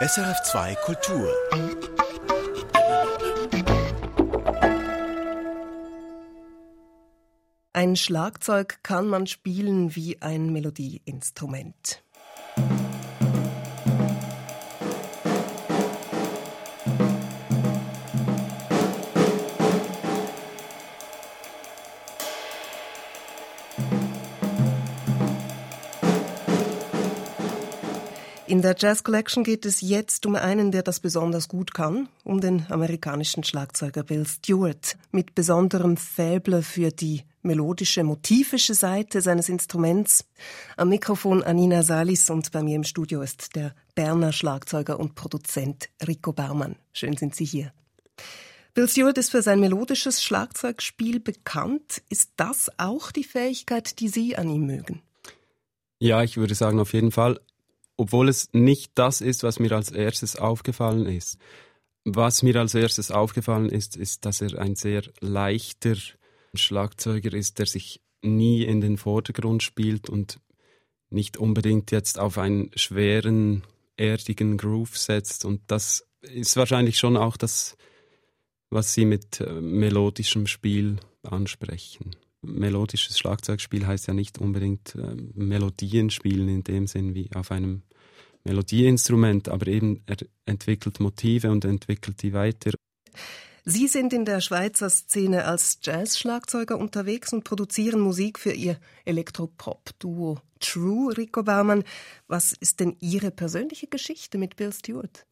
SRF2 Kultur. Ein Schlagzeug kann man spielen wie ein Melodieinstrument. In der Jazz Collection geht es jetzt um einen, der das besonders gut kann, um den amerikanischen Schlagzeuger Bill Stewart, mit besonderem Faible für die melodische, motivische Seite seines Instruments. Am Mikrofon Anina Salis und bei mir im Studio ist der Berner Schlagzeuger und Produzent Rico Baumann. Schön sind Sie hier. Bill Stewart ist für sein melodisches Schlagzeugspiel bekannt. Ist das auch die Fähigkeit, die Sie an ihm mögen? Ja, ich würde sagen, auf jeden Fall obwohl es nicht das ist, was mir als erstes aufgefallen ist. Was mir als erstes aufgefallen ist, ist, dass er ein sehr leichter Schlagzeuger ist, der sich nie in den Vordergrund spielt und nicht unbedingt jetzt auf einen schweren, erdigen Groove setzt. Und das ist wahrscheinlich schon auch das, was Sie mit äh, melodischem Spiel ansprechen melodisches Schlagzeugspiel heißt ja nicht unbedingt äh, Melodien spielen in dem Sinn wie auf einem Melodieinstrument, aber eben er entwickelt Motive und entwickelt die weiter. Sie sind in der Schweizer Szene als Jazz-Schlagzeuger unterwegs und produzieren Musik für Ihr Elektropop-Duo True, Rico Baumann. Was ist denn Ihre persönliche Geschichte mit Bill Stewart?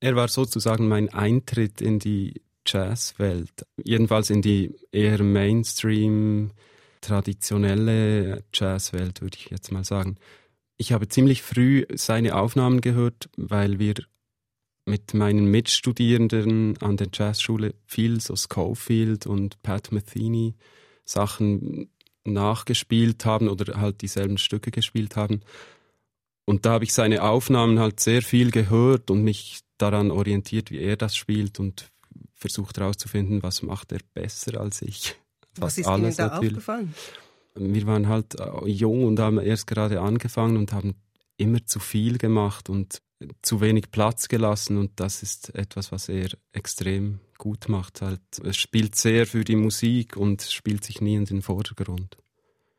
Er war sozusagen mein Eintritt in die Jazzwelt. Jedenfalls in die eher Mainstream, traditionelle Jazzwelt, würde ich jetzt mal sagen. Ich habe ziemlich früh seine Aufnahmen gehört, weil wir mit meinen Mitstudierenden an der Jazzschule viel so Schofield und Pat Metheny Sachen nachgespielt haben oder halt dieselben Stücke gespielt haben. Und da habe ich seine Aufnahmen halt sehr viel gehört und mich daran orientiert, wie er das spielt und versucht herauszufinden, was macht er besser als ich. Was ist alles Ihnen da natürlich. aufgefallen? Wir waren halt äh, jung und haben erst gerade angefangen und haben immer zu viel gemacht und zu wenig Platz gelassen und das ist etwas, was er extrem gut macht. Halt, er spielt sehr für die Musik und spielt sich nie in den Vordergrund.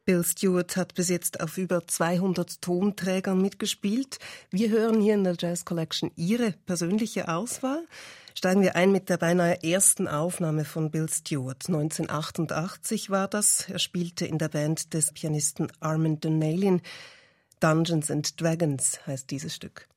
Bill Stewart hat bis jetzt auf über 200 Tonträgern mitgespielt. Wir hören hier in der Jazz Collection Ihre persönliche Auswahl. Steigen wir ein mit der beinahe ersten Aufnahme von Bill Stewart. 1988 war das. Er spielte in der Band des Pianisten Armand Donnelly. Dungeons and Dragons heißt dieses Stück.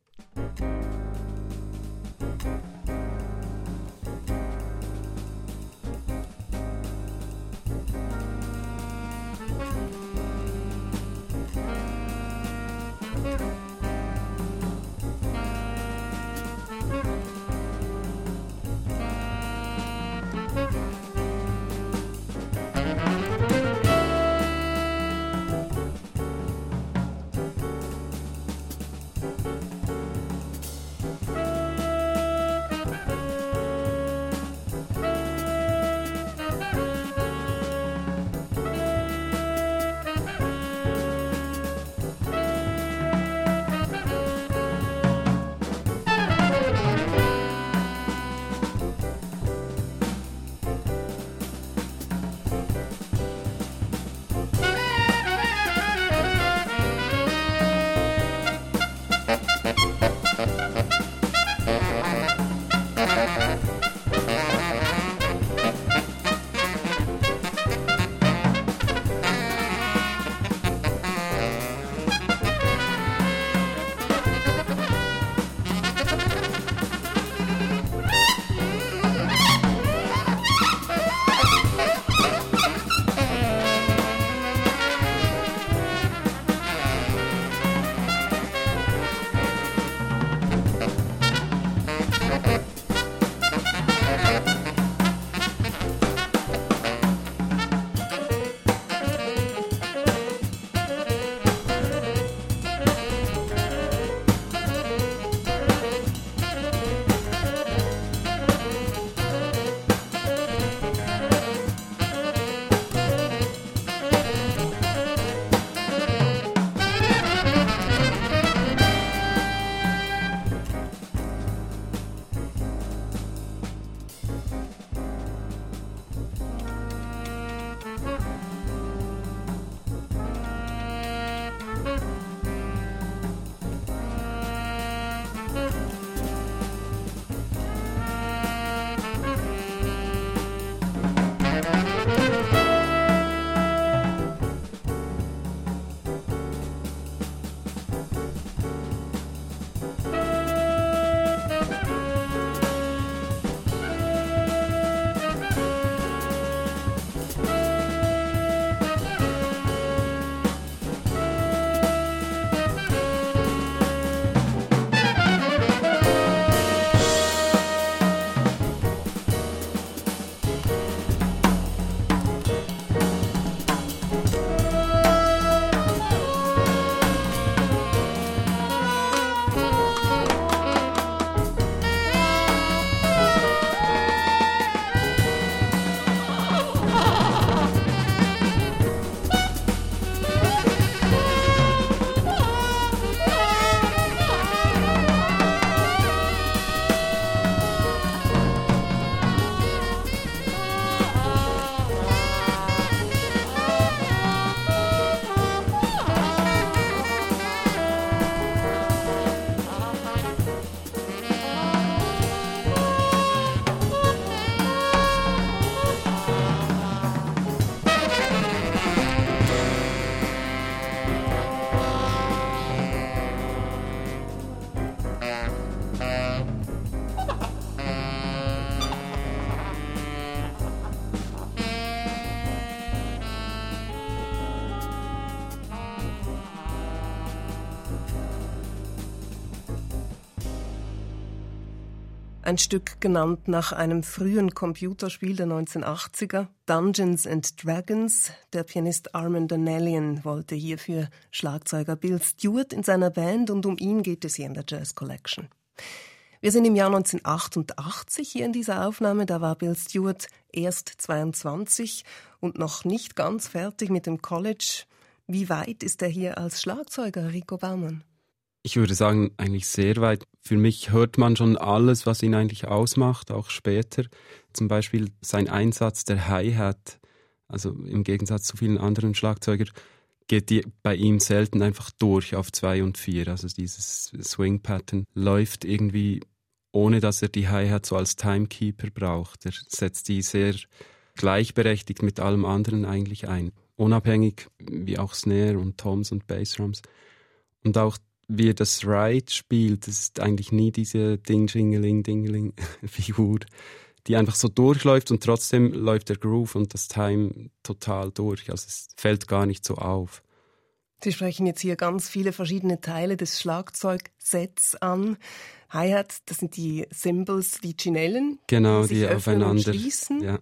Ein Stück genannt nach einem frühen Computerspiel der 1980er, Dungeons and Dragons. Der Pianist Armand Donnellian wollte hierfür Schlagzeuger Bill Stewart in seiner Band und um ihn geht es hier in der Jazz Collection. Wir sind im Jahr 1988 hier in dieser Aufnahme. Da war Bill Stewart erst 22 und noch nicht ganz fertig mit dem College. Wie weit ist er hier als Schlagzeuger, Rico Baumann? Ich würde sagen, eigentlich sehr weit. Für mich hört man schon alles, was ihn eigentlich ausmacht, auch später. Zum Beispiel sein Einsatz der Hi-Hat. Also im Gegensatz zu vielen anderen Schlagzeugern geht die bei ihm selten einfach durch auf zwei und vier. Also dieses Swing-Pattern läuft irgendwie ohne dass er die Hi-Hat so als Timekeeper braucht. Er setzt die sehr gleichberechtigt mit allem anderen eigentlich ein. Unabhängig wie auch Snare und Toms und Bassdrums. Und auch wie er das Ride spielt, das ist eigentlich nie diese Ding-Jingeling-Dingeling-Figur, die einfach so durchläuft und trotzdem läuft der Groove und das Time total durch. Also es fällt gar nicht so auf. Sie sprechen jetzt hier ganz viele verschiedene Teile des Schlagzeugsets an. Hi-Hat, das sind die Cymbals, die Chinellen, genau, die, die aufeinander schließen. Ja.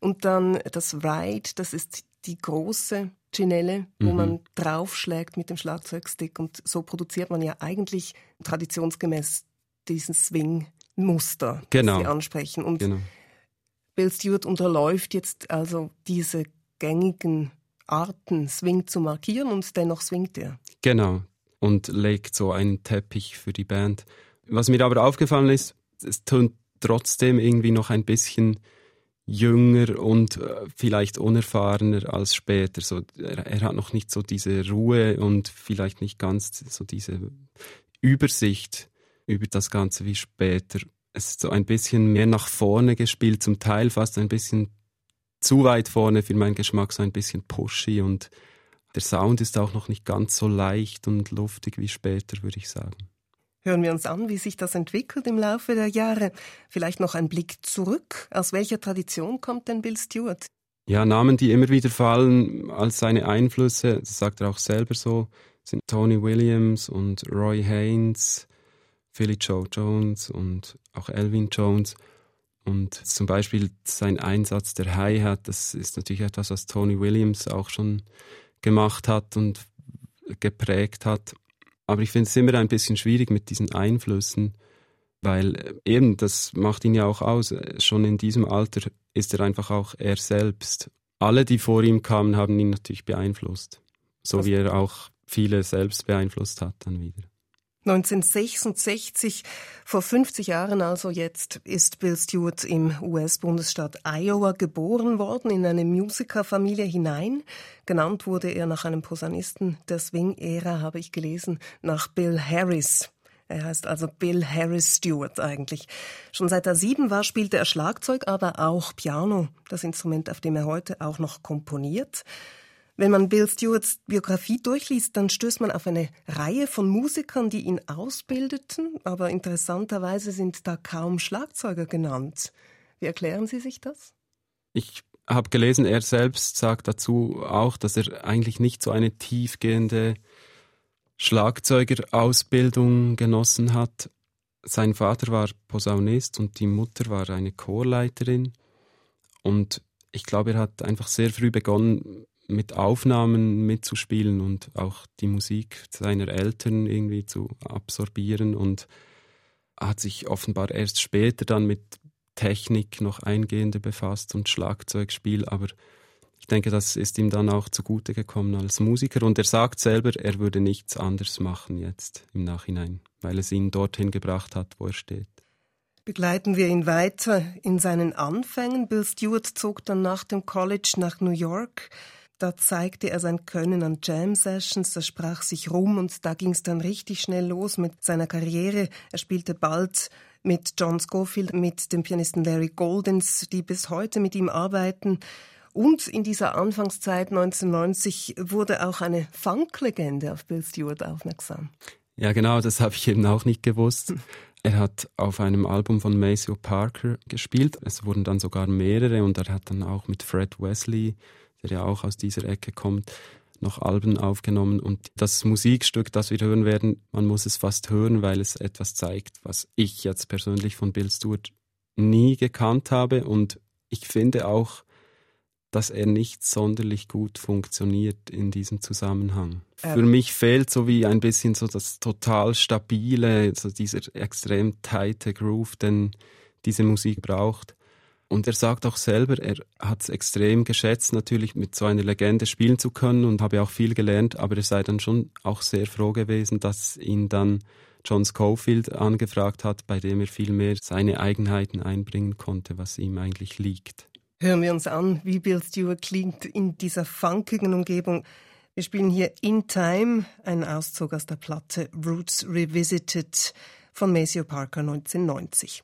Und dann das Ride, das ist die große Chinelle, wo mhm. man draufschlägt mit dem Schlagzeugstick. Und so produziert man ja eigentlich traditionsgemäß diesen Swing-Muster, genau. das Sie ansprechen. Und genau. Bill Stewart unterläuft jetzt also diese gängigen Arten, Swing zu markieren und dennoch swingt er. Genau. Und legt so einen Teppich für die Band. Was mir aber aufgefallen ist, es tönt trotzdem irgendwie noch ein bisschen jünger und äh, vielleicht unerfahrener als später. So, er, er, hat noch nicht so diese Ruhe und vielleicht nicht ganz so diese Übersicht über das Ganze wie später. Es ist so ein bisschen mehr nach vorne gespielt, zum Teil fast ein bisschen zu weit vorne für meinen Geschmack, so ein bisschen pushy und der Sound ist auch noch nicht ganz so leicht und luftig wie später, würde ich sagen. Hören wir uns an, wie sich das entwickelt im Laufe der Jahre. Vielleicht noch ein Blick zurück. Aus welcher Tradition kommt denn Bill Stewart? Ja, Namen, die immer wieder fallen als seine Einflüsse, das sagt er auch selber so, sind Tony Williams und Roy Haynes, Philly Joe Jones und auch Elvin Jones. Und zum Beispiel sein Einsatz der Hi-Hat, das ist natürlich etwas, was Tony Williams auch schon gemacht hat und geprägt hat. Aber ich finde es immer ein bisschen schwierig mit diesen Einflüssen, weil äh, eben, das macht ihn ja auch aus. Äh, schon in diesem Alter ist er einfach auch er selbst. Alle, die vor ihm kamen, haben ihn natürlich beeinflusst. So wie er auch viele selbst beeinflusst hat dann wieder. 1966, vor 50 Jahren also jetzt, ist Bill Stewart im US-Bundesstaat Iowa geboren worden, in eine Musikerfamilie hinein. Genannt wurde er nach einem Posaunisten der Swing-Ära, habe ich gelesen, nach Bill Harris. Er heißt also Bill Harris Stewart eigentlich. Schon seit er sieben war, spielte er Schlagzeug, aber auch Piano, das Instrument, auf dem er heute auch noch komponiert. Wenn man Bill Stewarts Biografie durchliest, dann stößt man auf eine Reihe von Musikern, die ihn ausbildeten, aber interessanterweise sind da kaum Schlagzeuger genannt. Wie erklären Sie sich das? Ich habe gelesen, er selbst sagt dazu auch, dass er eigentlich nicht so eine tiefgehende Schlagzeugerausbildung genossen hat. Sein Vater war Posaunist und die Mutter war eine Chorleiterin. Und ich glaube, er hat einfach sehr früh begonnen, mit Aufnahmen mitzuspielen und auch die Musik seiner Eltern irgendwie zu absorbieren und hat sich offenbar erst später dann mit Technik noch eingehender befasst und Schlagzeugspiel, aber ich denke, das ist ihm dann auch zugute gekommen als Musiker und er sagt selber, er würde nichts anderes machen jetzt im Nachhinein, weil es ihn dorthin gebracht hat, wo er steht. Begleiten wir ihn weiter in seinen Anfängen. Bill Stewart zog dann nach dem College nach New York. Da zeigte er sein Können an Jam-Sessions, das sprach sich rum und da ging es dann richtig schnell los mit seiner Karriere. Er spielte bald mit John Scofield, mit dem Pianisten Larry Goldens, die bis heute mit ihm arbeiten. Und in dieser Anfangszeit 1990 wurde auch eine Funk-Legende auf Bill Stewart aufmerksam. Ja, genau, das habe ich eben auch nicht gewusst. Er hat auf einem Album von Maceo Parker gespielt. Es wurden dann sogar mehrere und er hat dann auch mit Fred Wesley der ja auch aus dieser Ecke kommt, noch Alben aufgenommen. Und das Musikstück, das wir hören werden, man muss es fast hören, weil es etwas zeigt, was ich jetzt persönlich von Bill Stewart nie gekannt habe. Und ich finde auch, dass er nicht sonderlich gut funktioniert in diesem Zusammenhang. Ähm. Für mich fehlt so wie ein bisschen so das total stabile, so dieser extrem tighte Groove, den diese Musik braucht. Und er sagt auch selber, er hat es extrem geschätzt, natürlich mit so einer Legende spielen zu können und habe auch viel gelernt, aber er sei dann schon auch sehr froh gewesen, dass ihn dann John Schofield angefragt hat, bei dem er viel mehr seine Eigenheiten einbringen konnte, was ihm eigentlich liegt. Hören wir uns an, wie Bill Stewart klingt in dieser funkigen Umgebung. Wir spielen hier In Time, einen Auszug aus der Platte Roots Revisited von Maceo Parker 1990.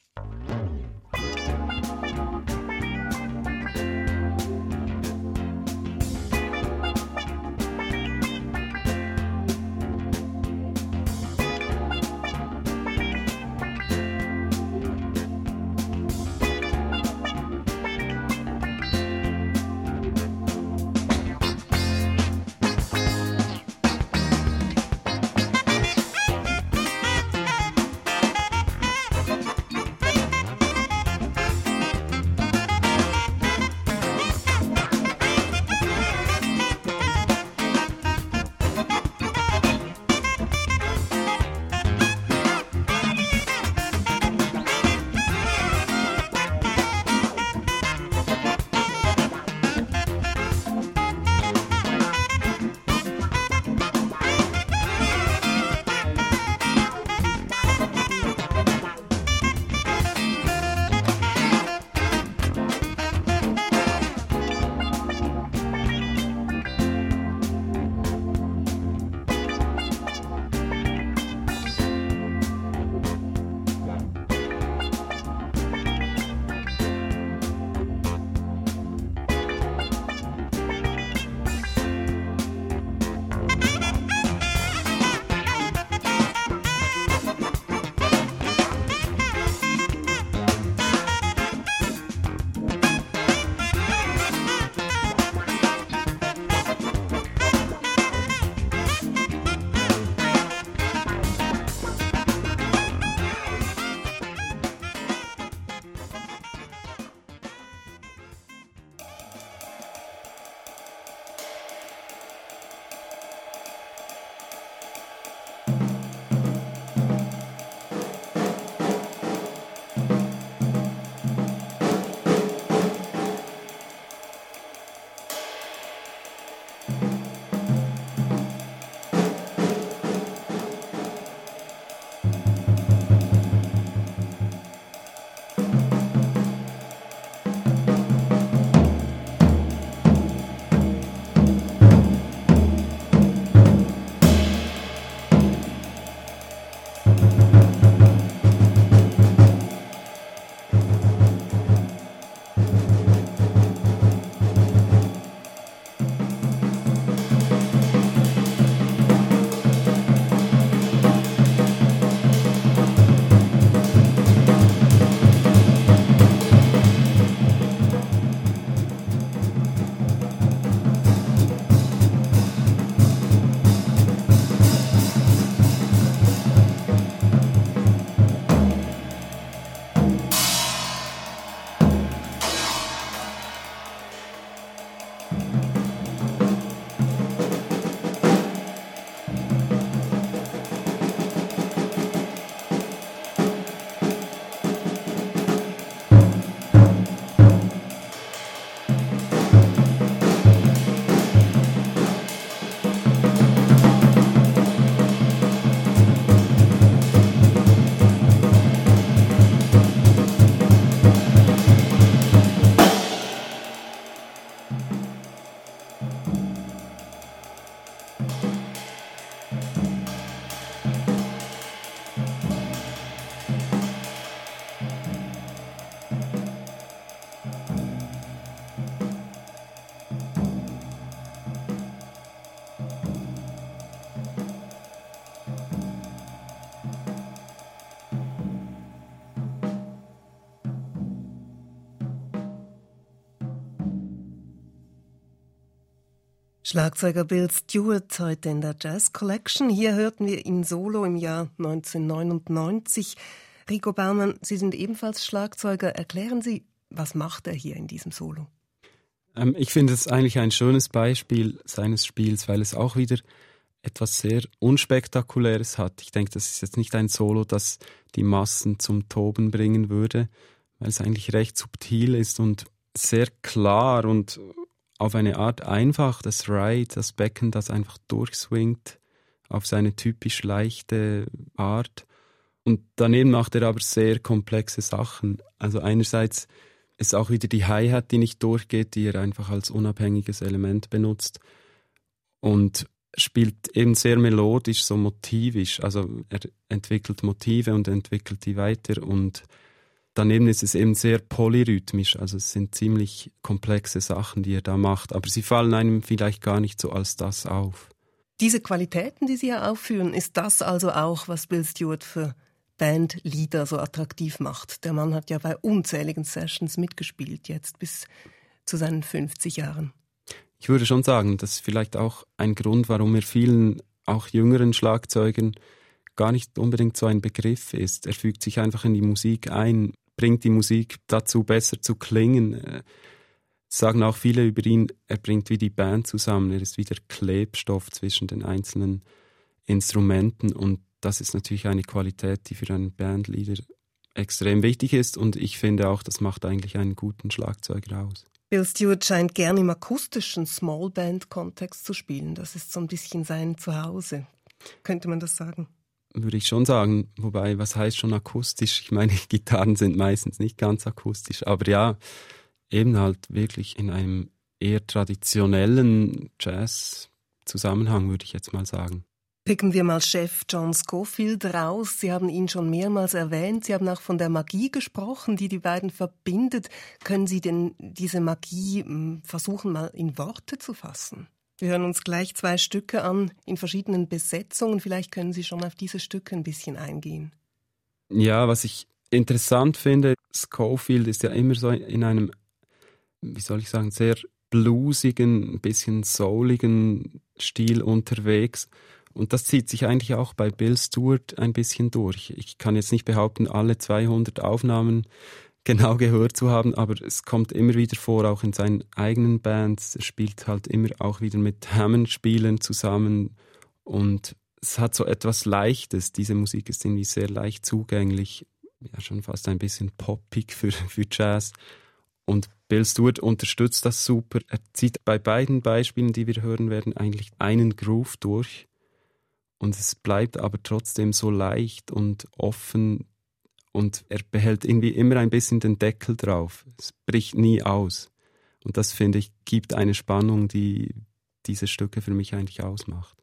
Schlagzeuger Bill Stewart heute in der Jazz Collection. Hier hörten wir ihn solo im Jahr 1999. Rico Baumann, Sie sind ebenfalls Schlagzeuger. Erklären Sie, was macht er hier in diesem Solo? Ähm, ich finde es eigentlich ein schönes Beispiel seines Spiels, weil es auch wieder etwas sehr Unspektakuläres hat. Ich denke, das ist jetzt nicht ein Solo, das die Massen zum Toben bringen würde, weil es eigentlich recht subtil ist und sehr klar und auf eine Art einfach das Ride, das Becken, das einfach durchswingt auf seine typisch leichte Art. Und daneben macht er aber sehr komplexe Sachen. Also einerseits ist auch wieder die Hi-Hat, die nicht durchgeht, die er einfach als unabhängiges Element benutzt. Und spielt eben sehr melodisch, so motivisch. Also er entwickelt Motive und entwickelt die weiter und daneben ist es eben sehr polyrhythmisch. Also es sind ziemlich komplexe Sachen, die er da macht, aber sie fallen einem vielleicht gar nicht so als das auf. Diese Qualitäten, die Sie ja aufführen, ist das also auch, was Bill Stewart für Bandleader so attraktiv macht. Der Mann hat ja bei unzähligen Sessions mitgespielt, jetzt bis zu seinen 50 Jahren. Ich würde schon sagen, das ist vielleicht auch ein Grund, warum er vielen, auch jüngeren Schlagzeugern, gar nicht unbedingt so ein Begriff ist. Er fügt sich einfach in die Musik ein, bringt die Musik dazu, besser zu klingen. Äh, sagen auch viele über ihn, er bringt wie die Band zusammen. Er ist wie der Klebstoff zwischen den einzelnen Instrumenten und das ist natürlich eine Qualität, die für einen Bandleader extrem wichtig ist und ich finde auch, das macht eigentlich einen guten Schlagzeuger aus. Bill Stewart scheint gern im akustischen Small Band Kontext zu spielen. Das ist so ein bisschen sein Zuhause. Könnte man das sagen? Würde ich schon sagen. Wobei, was heißt schon akustisch? Ich meine, Gitarren sind meistens nicht ganz akustisch. Aber ja, eben halt wirklich in einem eher traditionellen Jazz-Zusammenhang, würde ich jetzt mal sagen. Picken wir mal Chef John Schofield raus. Sie haben ihn schon mehrmals erwähnt. Sie haben auch von der Magie gesprochen, die die beiden verbindet. Können Sie denn diese Magie hm, versuchen, mal in Worte zu fassen? Wir hören uns gleich zwei Stücke an in verschiedenen Besetzungen. Vielleicht können Sie schon auf diese Stücke ein bisschen eingehen. Ja, was ich interessant finde, Schofield ist ja immer so in einem, wie soll ich sagen, sehr bluesigen, ein bisschen souligen Stil unterwegs. Und das zieht sich eigentlich auch bei Bill Stewart ein bisschen durch. Ich kann jetzt nicht behaupten, alle 200 Aufnahmen genau gehört zu haben, aber es kommt immer wieder vor, auch in seinen eigenen Bands. Er spielt halt immer auch wieder mit Hammond-Spielen zusammen und es hat so etwas Leichtes. Diese Musik ist irgendwie sehr leicht zugänglich, ja schon fast ein bisschen poppig für, für Jazz. Und Bill Stewart unterstützt das super. Er zieht bei beiden Beispielen, die wir hören werden, eigentlich einen Groove durch und es bleibt aber trotzdem so leicht und offen und er behält irgendwie immer ein bisschen den Deckel drauf. Es bricht nie aus. Und das finde ich gibt eine Spannung, die diese Stücke für mich eigentlich ausmacht.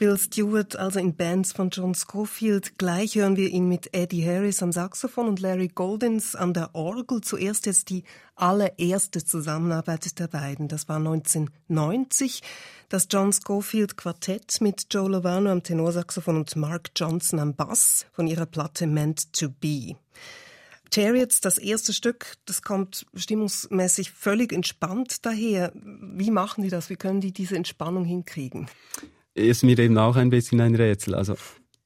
Bill Stewart, also in Bands von John Scofield. Gleich hören wir ihn mit Eddie Harris am Saxophon und Larry Goldins an der Orgel. Zuerst jetzt die allererste Zusammenarbeit der beiden. Das war 1990. Das John Scofield Quartett mit Joe Lovano am Tenorsaxophon und Mark Johnson am Bass von ihrer Platte Meant to Be. Chariots, das erste Stück, das kommt stimmungsmäßig völlig entspannt daher. Wie machen die das? Wie können die diese Entspannung hinkriegen? Ist mir eben auch ein bisschen ein Rätsel. Also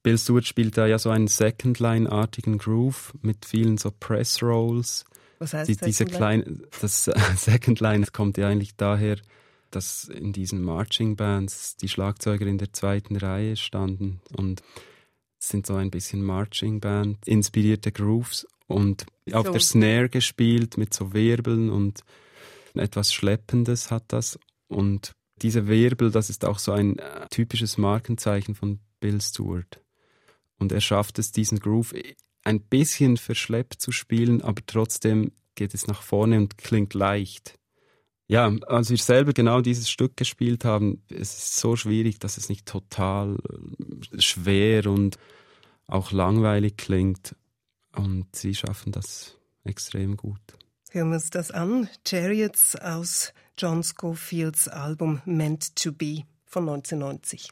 Bill Stewart spielt da ja so einen Second-Line-artigen Groove mit vielen so Press-Rolls. Was heißt Die, diese kleine, das Second Line kommt ja eigentlich daher, dass in diesen Marching Bands die Schlagzeuger in der zweiten Reihe standen und sind so ein bisschen Marching Band inspirierte Grooves und so. auf der Snare gespielt mit so Wirbeln und etwas Schleppendes hat das und diese Wirbel, das ist auch so ein äh, typisches Markenzeichen von Bill Stewart. Und er schafft es, diesen Groove ein bisschen verschleppt zu spielen, aber trotzdem geht es nach vorne und klingt leicht. Ja, als wir selber genau dieses Stück gespielt haben, es ist so schwierig, dass es nicht total äh, schwer und auch langweilig klingt. Und sie schaffen das extrem gut. Hören wir uns das an. Chariots aus John Schofields Album Meant to Be von 1990.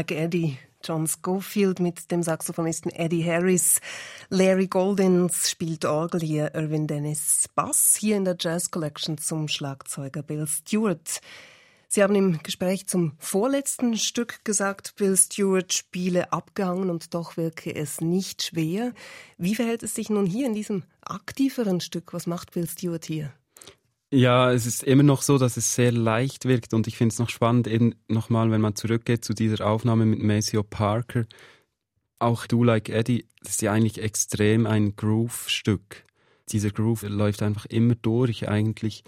Like Eddie. John Schofield mit dem Saxophonisten Eddie Harris. Larry Goldins spielt Orgel hier, Irvin Dennis Bass hier in der Jazz Collection zum Schlagzeuger Bill Stewart. Sie haben im Gespräch zum vorletzten Stück gesagt, Bill Stewart spiele abgehangen und doch wirke es nicht schwer. Wie verhält es sich nun hier in diesem aktiveren Stück? Was macht Bill Stewart hier? Ja, es ist immer noch so, dass es sehr leicht wirkt und ich finde es noch spannend, eben nochmal, wenn man zurückgeht zu dieser Aufnahme mit Maceo Parker. Auch Do Like Eddie, das ist ja eigentlich extrem ein Groove-Stück. Dieser Groove läuft einfach immer durch eigentlich,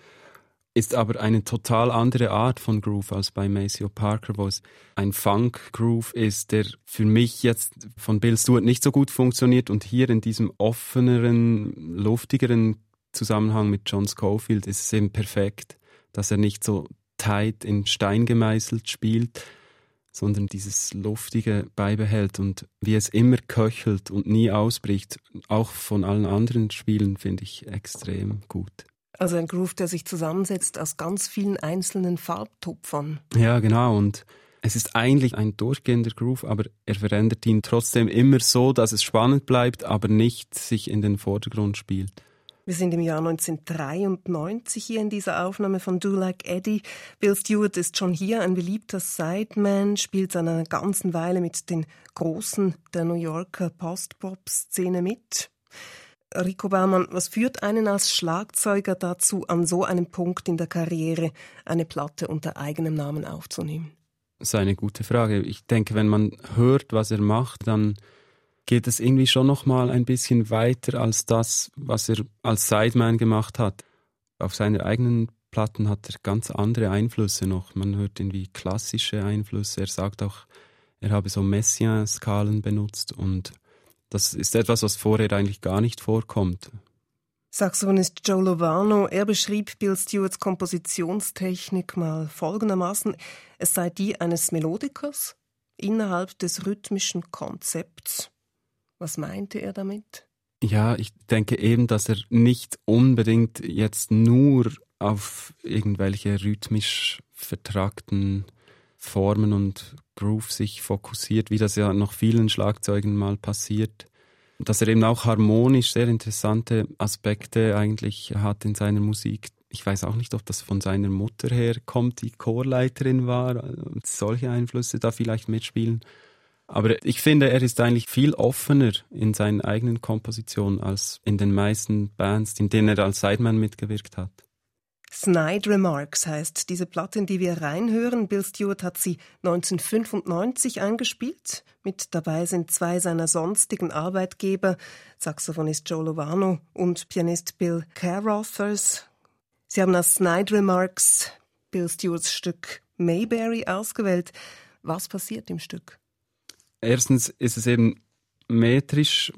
ist aber eine total andere Art von Groove als bei Maceo Parker, wo es ein Funk-Groove ist, der für mich jetzt von Bill Stewart nicht so gut funktioniert und hier in diesem offeneren, luftigeren Zusammenhang mit John Schofield ist es eben perfekt, dass er nicht so tight in Stein gemeißelt spielt, sondern dieses Luftige beibehält und wie es immer köchelt und nie ausbricht, auch von allen anderen Spielen, finde ich extrem gut. Also ein Groove, der sich zusammensetzt aus ganz vielen einzelnen Farbtupfern. Ja, genau. Und es ist eigentlich ein durchgehender Groove, aber er verändert ihn trotzdem immer so, dass es spannend bleibt, aber nicht sich in den Vordergrund spielt. Wir sind im Jahr 1993 hier in dieser Aufnahme von Do Like Eddie. Bill Stewart ist schon hier ein beliebter Sideman, spielt seit einer ganzen Weile mit den Großen der New Yorker Post-Pop-Szene mit. Rico Baumann, was führt einen als Schlagzeuger dazu, an so einem Punkt in der Karriere eine Platte unter eigenem Namen aufzunehmen? Das ist eine gute Frage. Ich denke, wenn man hört, was er macht, dann geht es irgendwie schon noch mal ein bisschen weiter als das, was er als Sideman gemacht hat. Auf seine eigenen Platten hat er ganz andere Einflüsse noch. Man hört irgendwie klassische Einflüsse. Er sagt auch, er habe so Messiaen-Skalen benutzt und das ist etwas, was vorher eigentlich gar nicht vorkommt. Saxophonist Joe Lovano, er beschrieb Bill Stewarts Kompositionstechnik mal folgendermaßen, es sei die eines Melodikers innerhalb des rhythmischen Konzepts. Was meinte er damit? Ja, ich denke eben, dass er nicht unbedingt jetzt nur auf irgendwelche rhythmisch vertragten Formen und Groove sich fokussiert, wie das ja noch vielen Schlagzeugen mal passiert. Dass er eben auch harmonisch sehr interessante Aspekte eigentlich hat in seiner Musik. Ich weiß auch nicht, ob das von seiner Mutter herkommt, die Chorleiterin war, und solche Einflüsse da vielleicht mitspielen. Aber ich finde, er ist eigentlich viel offener in seinen eigenen Kompositionen als in den meisten Bands, in denen er als Sideman mitgewirkt hat. Snide Remarks heißt diese Platte, in die wir reinhören. Bill Stewart hat sie 1995 eingespielt. Mit dabei sind zwei seiner sonstigen Arbeitgeber, Saxophonist Joe Lovano und Pianist Bill Carothers. Sie haben als Snide Remarks Bill Stewarts Stück Mayberry ausgewählt. Was passiert im Stück? Erstens ist es eben metrisch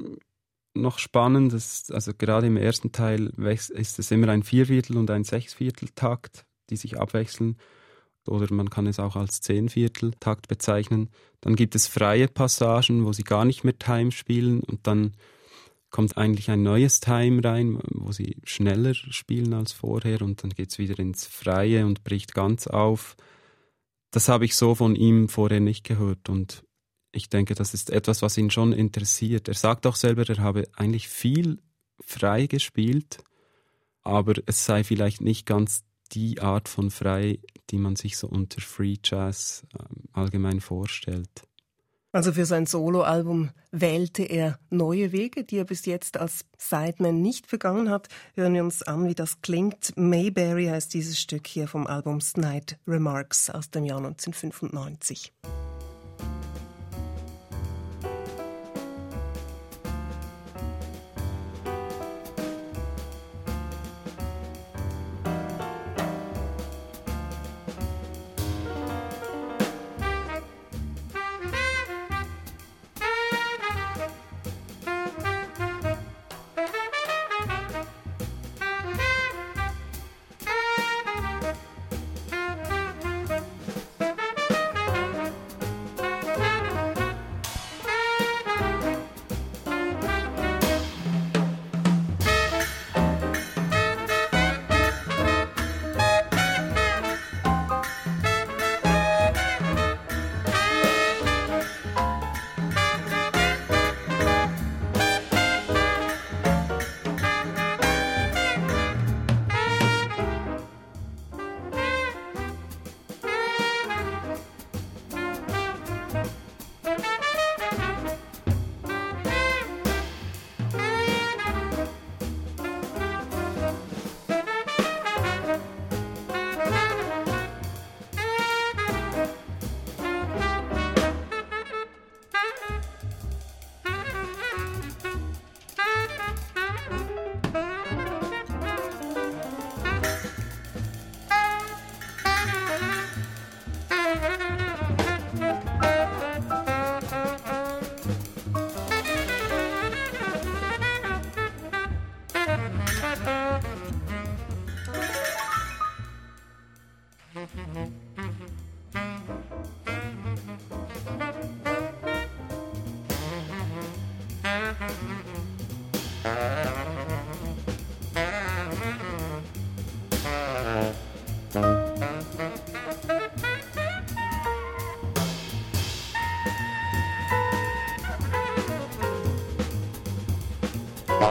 noch spannend. Das, also gerade im ersten Teil ist es immer ein Vierviertel- und ein Sechsviertel-Takt, die sich abwechseln. Oder man kann es auch als Zehnviertel-Takt bezeichnen. Dann gibt es freie Passagen, wo sie gar nicht mehr Time spielen und dann kommt eigentlich ein neues Time rein, wo sie schneller spielen als vorher und dann geht es wieder ins Freie und bricht ganz auf. Das habe ich so von ihm vorher nicht gehört und ich denke, das ist etwas, was ihn schon interessiert. Er sagt auch selber, er habe eigentlich viel frei gespielt, aber es sei vielleicht nicht ganz die Art von frei, die man sich so unter Free Jazz ähm, allgemein vorstellt. Also für sein Soloalbum wählte er neue Wege, die er bis jetzt als Sideman nicht begangen hat. Hören wir uns an, wie das klingt. Mayberry heißt dieses Stück hier vom Album Snide Remarks aus dem Jahr 1995.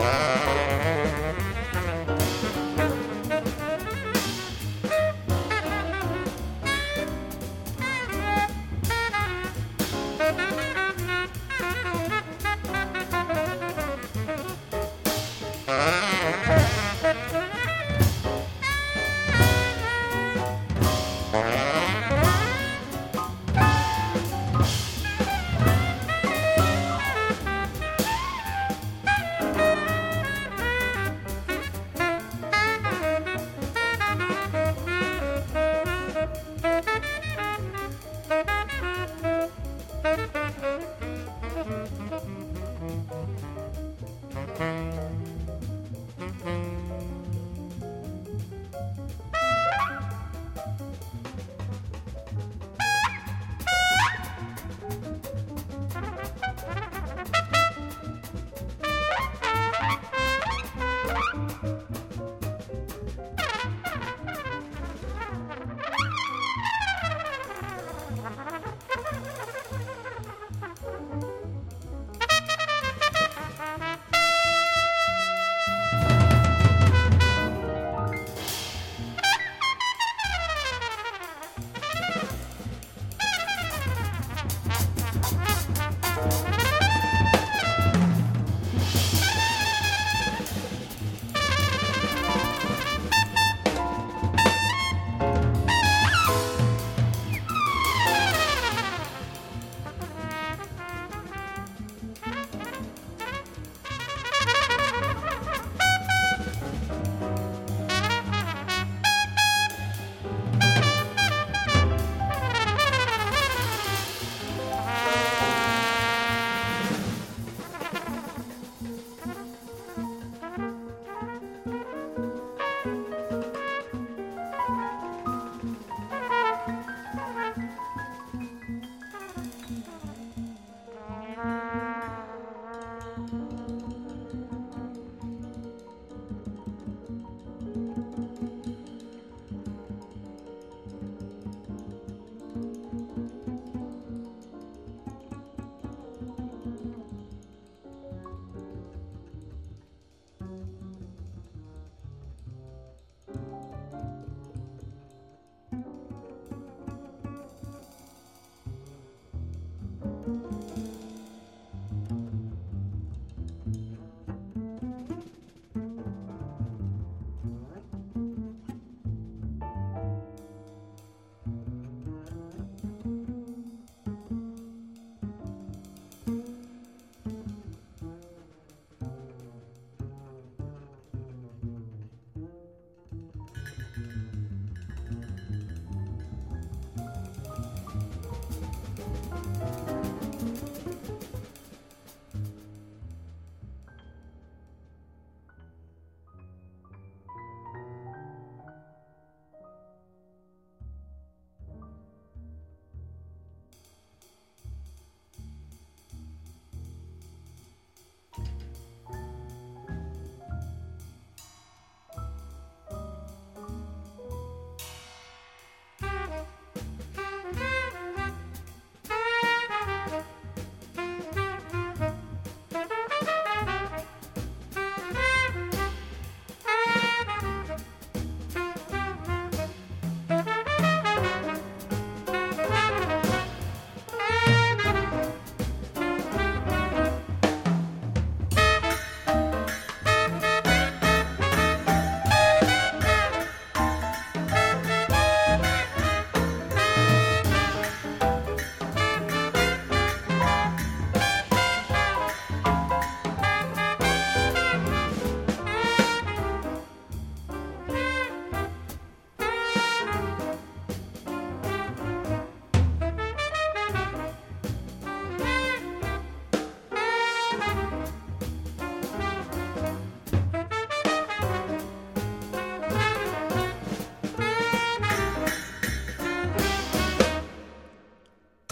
Bye.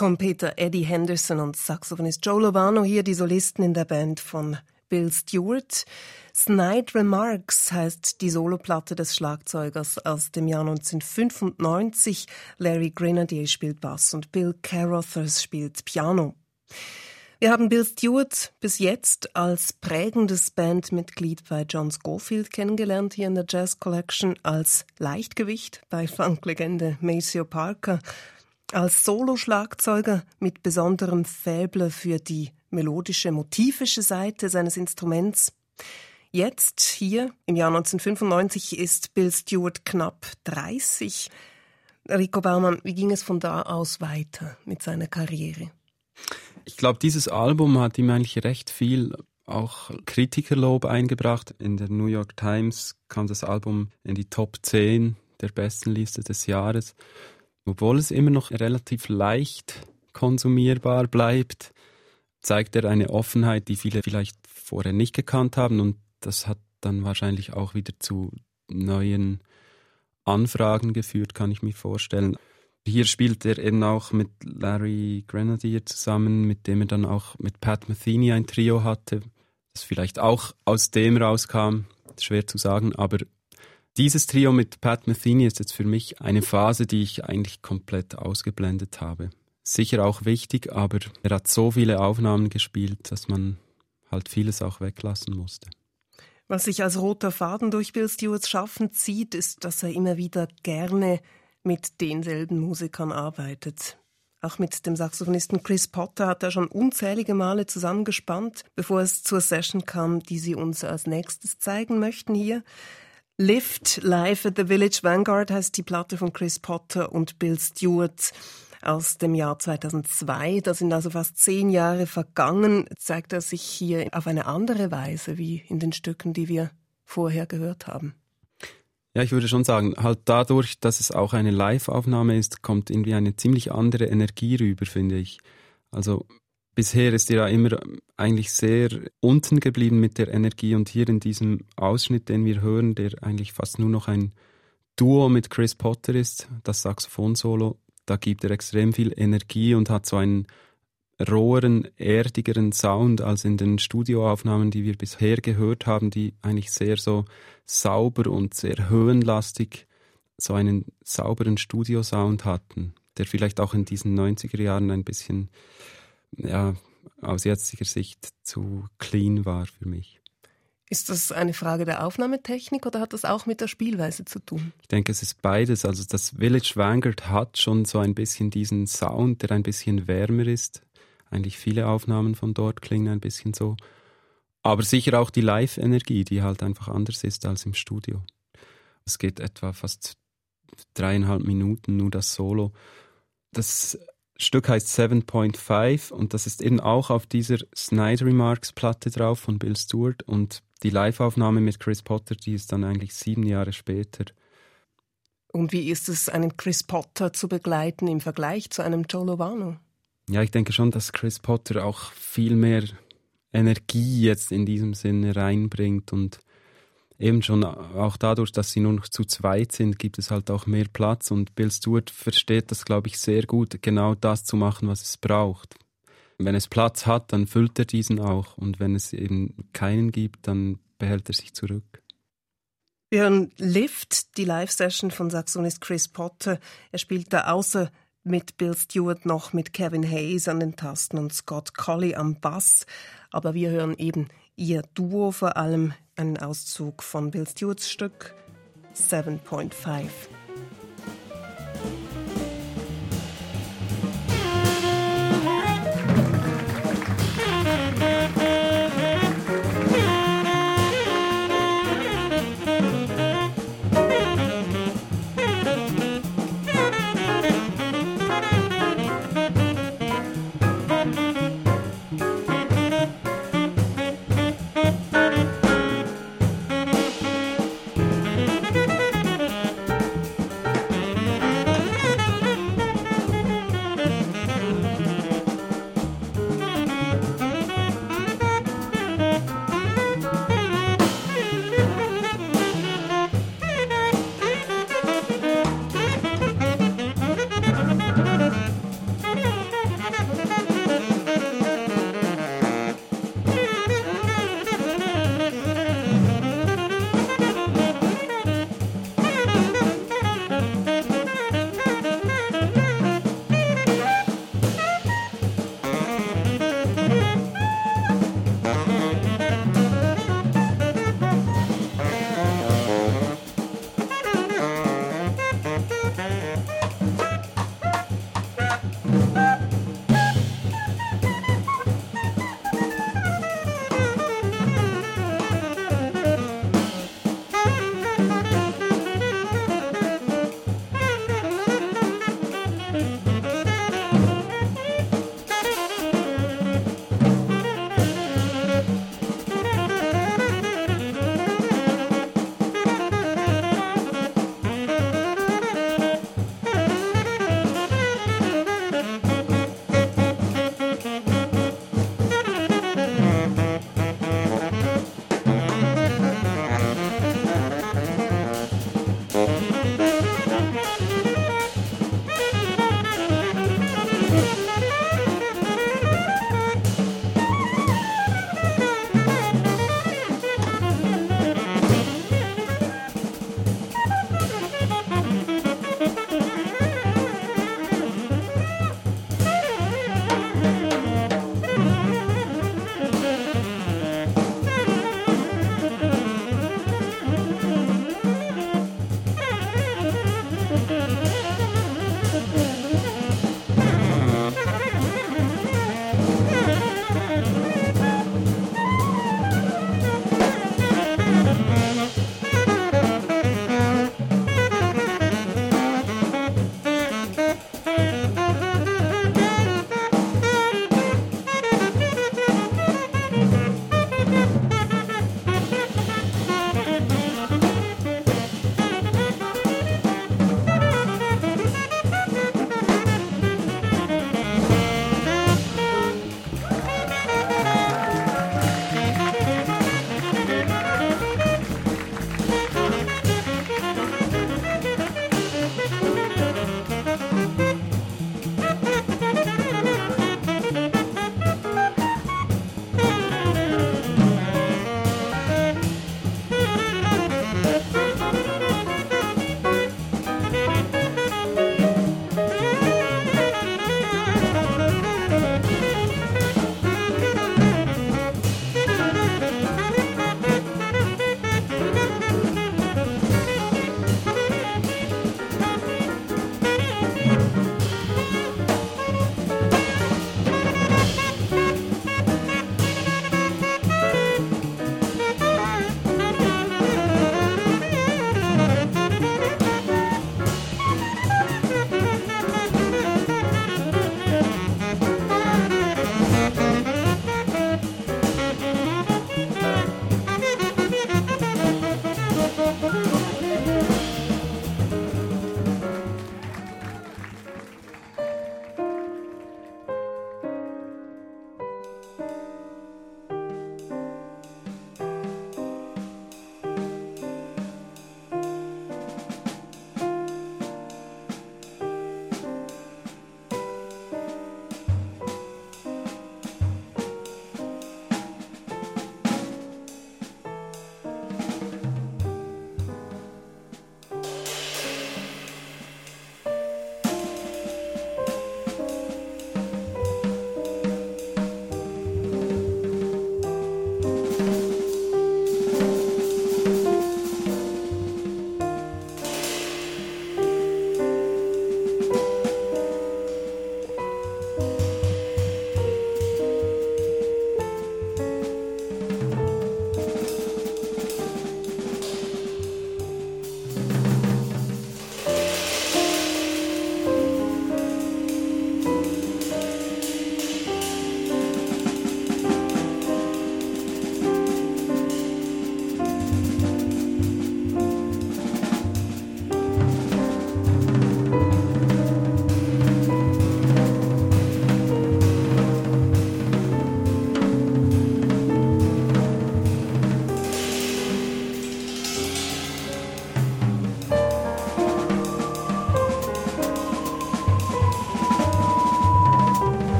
Trompeter Eddie Henderson und Saxophonist Joe Lovano hier die Solisten in der Band von Bill Stewart. Snide Remarks heißt die Soloplatte des Schlagzeugers aus dem Jahr 1995. Larry Grenadier spielt Bass und Bill Carothers spielt Piano. Wir haben Bill Stewart bis jetzt als prägendes Bandmitglied bei John Scofield kennengelernt, hier in der Jazz Collection, als Leichtgewicht bei Funklegende Maceo Parker, als Soloschlagzeuger mit besonderem Faible für die melodische, motivische Seite seines Instruments. Jetzt, hier im Jahr 1995, ist Bill Stewart knapp 30. Rico Baumann, wie ging es von da aus weiter mit seiner Karriere? Ich glaube, dieses Album hat ihm eigentlich recht viel auch Kritikerlob eingebracht. In der New York Times kam das Album in die Top 10 der besten Liste des Jahres. Obwohl es immer noch relativ leicht konsumierbar bleibt, zeigt er eine Offenheit, die viele vielleicht vorher nicht gekannt haben und das hat dann wahrscheinlich auch wieder zu neuen Anfragen geführt, kann ich mir vorstellen. Hier spielt er eben auch mit Larry Grenadier zusammen, mit dem er dann auch mit Pat Metheny ein Trio hatte, das vielleicht auch aus dem rauskam, schwer zu sagen, aber dieses Trio mit Pat Metheny ist jetzt für mich eine Phase, die ich eigentlich komplett ausgeblendet habe. Sicher auch wichtig, aber er hat so viele Aufnahmen gespielt, dass man halt vieles auch weglassen musste. Was sich als roter Faden durch Bill Stewarts Schaffen zieht, ist, dass er immer wieder gerne mit denselben Musikern arbeitet. Auch mit dem Saxophonisten Chris Potter hat er schon unzählige Male zusammengespannt, bevor es zur Session kam, die Sie uns als nächstes zeigen möchten hier. Lift Live at the Village Vanguard heißt die Platte von Chris Potter und Bill Stewart aus dem Jahr 2002. Da sind also fast zehn Jahre vergangen. Zeigt er sich hier auf eine andere Weise wie in den Stücken, die wir vorher gehört haben? Ja, ich würde schon sagen, halt dadurch, dass es auch eine Live-Aufnahme ist, kommt irgendwie eine ziemlich andere Energie rüber, finde ich. Also bisher ist er ja immer eigentlich sehr unten geblieben mit der Energie und hier in diesem Ausschnitt, den wir hören, der eigentlich fast nur noch ein Duo mit Chris Potter ist, das Saxophon-Solo, da gibt er extrem viel Energie und hat so einen roheren, erdigeren Sound als in den Studioaufnahmen, die wir bisher gehört haben, die eigentlich sehr so sauber und sehr höhenlastig so einen sauberen Studiosound hatten, der vielleicht auch in diesen 90er Jahren ein bisschen, ja, aus jetziger Sicht zu clean war für mich. Ist das eine Frage der Aufnahmetechnik oder hat das auch mit der Spielweise zu tun? Ich denke, es ist beides. Also das Village Vanguard hat schon so ein bisschen diesen Sound, der ein bisschen wärmer ist, eigentlich viele Aufnahmen von dort klingen ein bisschen so. Aber sicher auch die Live-Energie, die halt einfach anders ist als im Studio. Es geht etwa fast dreieinhalb Minuten, nur das Solo. Das Stück heißt 7.5 und das ist eben auch auf dieser Snyder Remarks Platte drauf von Bill Stewart und die Live-Aufnahme mit Chris Potter, die ist dann eigentlich sieben Jahre später. Und wie ist es, einen Chris Potter zu begleiten im Vergleich zu einem Joe Lovano? Ja, ich denke schon, dass Chris Potter auch viel mehr Energie jetzt in diesem Sinne reinbringt und eben schon auch dadurch, dass sie nur noch zu zweit sind, gibt es halt auch mehr Platz und Bill Stewart versteht das, glaube ich, sehr gut, genau das zu machen, was es braucht. Wenn es Platz hat, dann füllt er diesen auch und wenn es eben keinen gibt, dann behält er sich zurück. Wir hören Lift, die Live-Session von Saxonist Chris Potter. Er spielt da außer mit Bill Stewart noch mit Kevin Hayes an den Tasten und Scott Colley am Bass. Aber wir hören eben ihr Duo, vor allem einen Auszug von Bill Stewarts Stück 7.5.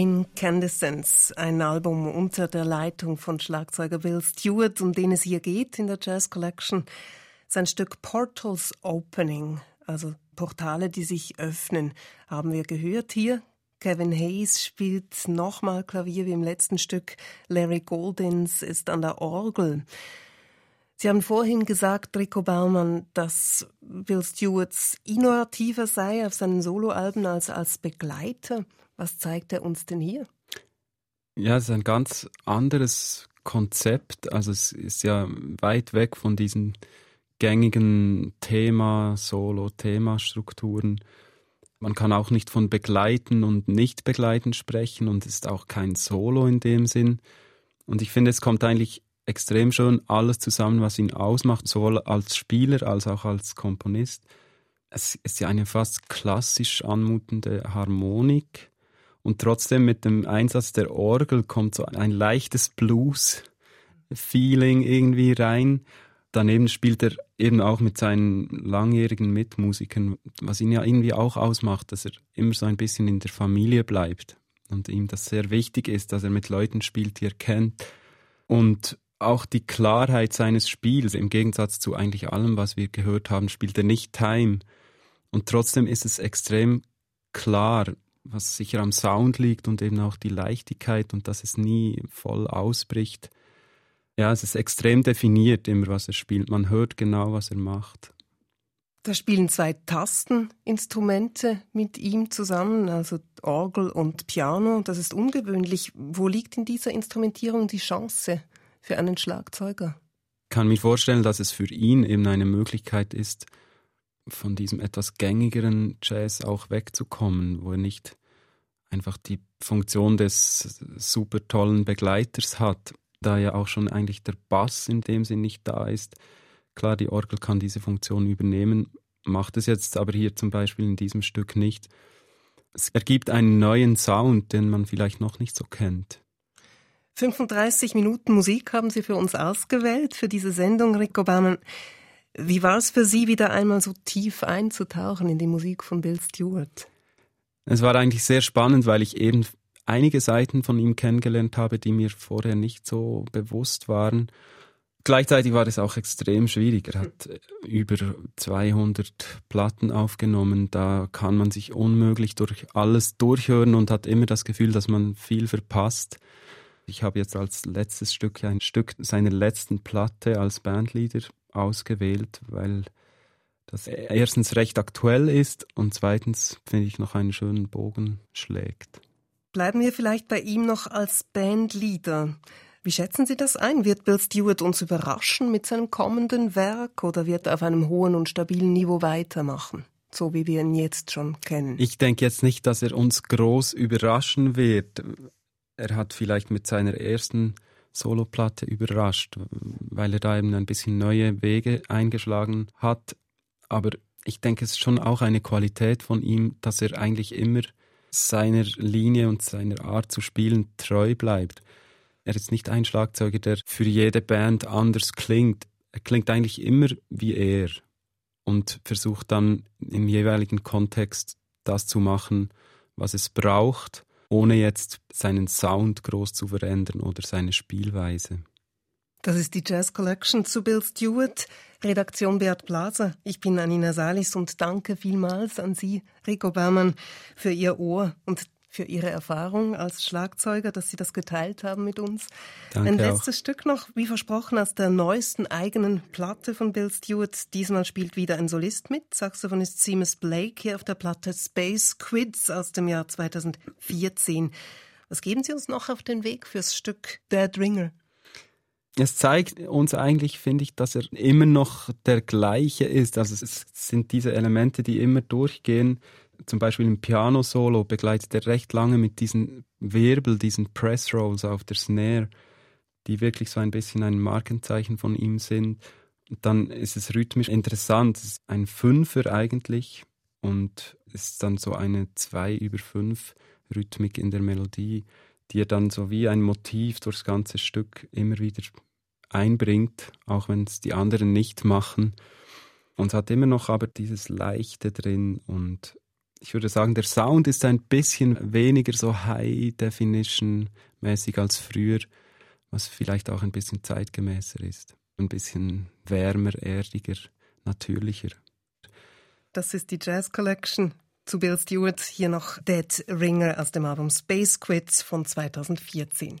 Incandescence, ein Album unter der Leitung von Schlagzeuger Bill Stewart, um den es hier geht in der Jazz Collection. Sein Stück Portals Opening, also Portale, die sich öffnen, haben wir gehört hier. Kevin Hayes spielt nochmal Klavier wie im letzten Stück. Larry Goldins ist an der Orgel. Sie haben vorhin gesagt, Rico Baumann, dass Bill Stewarts innovativer sei auf seinen Soloalben als als Begleiter. Was zeigt er uns denn hier? Ja, es ist ein ganz anderes Konzept. Also es ist ja weit weg von diesen gängigen Thema, Solo-Thema-Strukturen. Man kann auch nicht von Begleiten und Nicht-Begleiten sprechen und ist auch kein Solo in dem Sinn. Und ich finde, es kommt eigentlich extrem schön alles zusammen, was ihn ausmacht, sowohl als Spieler als auch als Komponist. Es ist ja eine fast klassisch anmutende Harmonik und trotzdem mit dem Einsatz der Orgel kommt so ein leichtes Blues-Feeling irgendwie rein. Daneben spielt er eben auch mit seinen langjährigen Mitmusikern, was ihn ja irgendwie auch ausmacht, dass er immer so ein bisschen in der Familie bleibt und ihm das sehr wichtig ist, dass er mit Leuten spielt, die er kennt. Und auch die Klarheit seines Spiels, im Gegensatz zu eigentlich allem, was wir gehört haben, spielt er nicht Time. Und trotzdem ist es extrem klar was sicher am Sound liegt und eben auch die Leichtigkeit und dass es nie voll ausbricht. Ja, es ist extrem definiert, immer was er spielt. Man hört genau, was er macht. Da spielen zwei Tasteninstrumente mit ihm zusammen, also Orgel und Piano. Das ist ungewöhnlich. Wo liegt in dieser Instrumentierung die Chance für einen Schlagzeuger? Ich kann mir vorstellen, dass es für ihn eben eine Möglichkeit ist, von diesem etwas gängigeren Jazz auch wegzukommen, wo er nicht einfach die Funktion des super tollen Begleiters hat, da ja auch schon eigentlich der Bass in dem Sinn nicht da ist. Klar, die Orgel kann diese Funktion übernehmen, macht es jetzt aber hier zum Beispiel in diesem Stück nicht. Es ergibt einen neuen Sound, den man vielleicht noch nicht so kennt. 35 Minuten Musik haben Sie für uns ausgewählt, für diese Sendung, Rico Baumann. Wie war es für Sie, wieder einmal so tief einzutauchen in die Musik von Bill Stewart? Es war eigentlich sehr spannend, weil ich eben einige Seiten von ihm kennengelernt habe, die mir vorher nicht so bewusst waren. Gleichzeitig war es auch extrem schwierig. Er hat über 200 Platten aufgenommen. Da kann man sich unmöglich durch alles durchhören und hat immer das Gefühl, dass man viel verpasst. Ich habe jetzt als letztes Stück ein Stück seiner letzten Platte als Bandleader ausgewählt, weil das erstens recht aktuell ist und zweitens finde ich noch einen schönen Bogen schlägt. Bleiben wir vielleicht bei ihm noch als Bandleader. Wie schätzen Sie das ein? Wird Bill Stewart uns überraschen mit seinem kommenden Werk oder wird er auf einem hohen und stabilen Niveau weitermachen? So wie wir ihn jetzt schon kennen. Ich denke jetzt nicht, dass er uns groß überraschen wird. Er hat vielleicht mit seiner ersten Soloplatte überrascht, weil er da eben ein bisschen neue Wege eingeschlagen hat. Aber ich denke, es ist schon auch eine Qualität von ihm, dass er eigentlich immer seiner Linie und seiner Art zu spielen treu bleibt. Er ist nicht ein Schlagzeuger, der für jede Band anders klingt. Er klingt eigentlich immer wie er und versucht dann im jeweiligen Kontext das zu machen, was es braucht, ohne jetzt seinen Sound groß zu verändern oder seine Spielweise. Das ist die Jazz Collection zu Bill Stewart, Redaktion Beat Blaser. Ich bin Anina Salis und danke vielmals an Sie, Rico Baumann, für Ihr Ohr und für Ihre Erfahrung als Schlagzeuger, dass Sie das geteilt haben mit uns. Danke Ein letztes auch. Stück noch, wie versprochen, aus der neuesten eigenen Platte von Bill Stewart. Diesmal spielt wieder ein Solist mit, Saxophonist Seamus Blake, hier auf der Platte Space Quids aus dem Jahr 2014. Was geben Sie uns noch auf den Weg fürs Stück Dead Ringer? Es zeigt uns eigentlich, finde ich, dass er immer noch der gleiche ist. Also es sind diese Elemente, die immer durchgehen. Zum Beispiel im Piano-Solo begleitet er recht lange mit diesen Wirbel, diesen Press-Rolls auf der Snare, die wirklich so ein bisschen ein Markenzeichen von ihm sind. Dann ist es rhythmisch interessant. Es ist ein Fünfer eigentlich und ist dann so eine zwei über fünf Rhythmik in der Melodie die er dann so wie ein Motiv durchs ganze Stück immer wieder einbringt, auch wenn es die anderen nicht machen. Und es hat immer noch aber dieses Leichte drin und ich würde sagen, der Sound ist ein bisschen weniger so High-Definition-mäßig als früher, was vielleicht auch ein bisschen zeitgemäßer ist. Ein bisschen wärmer, erdiger, natürlicher. Das ist die Jazz Collection. Zu Bill Stewart hier noch Dead Ringer aus dem Album Space Quids von 2014.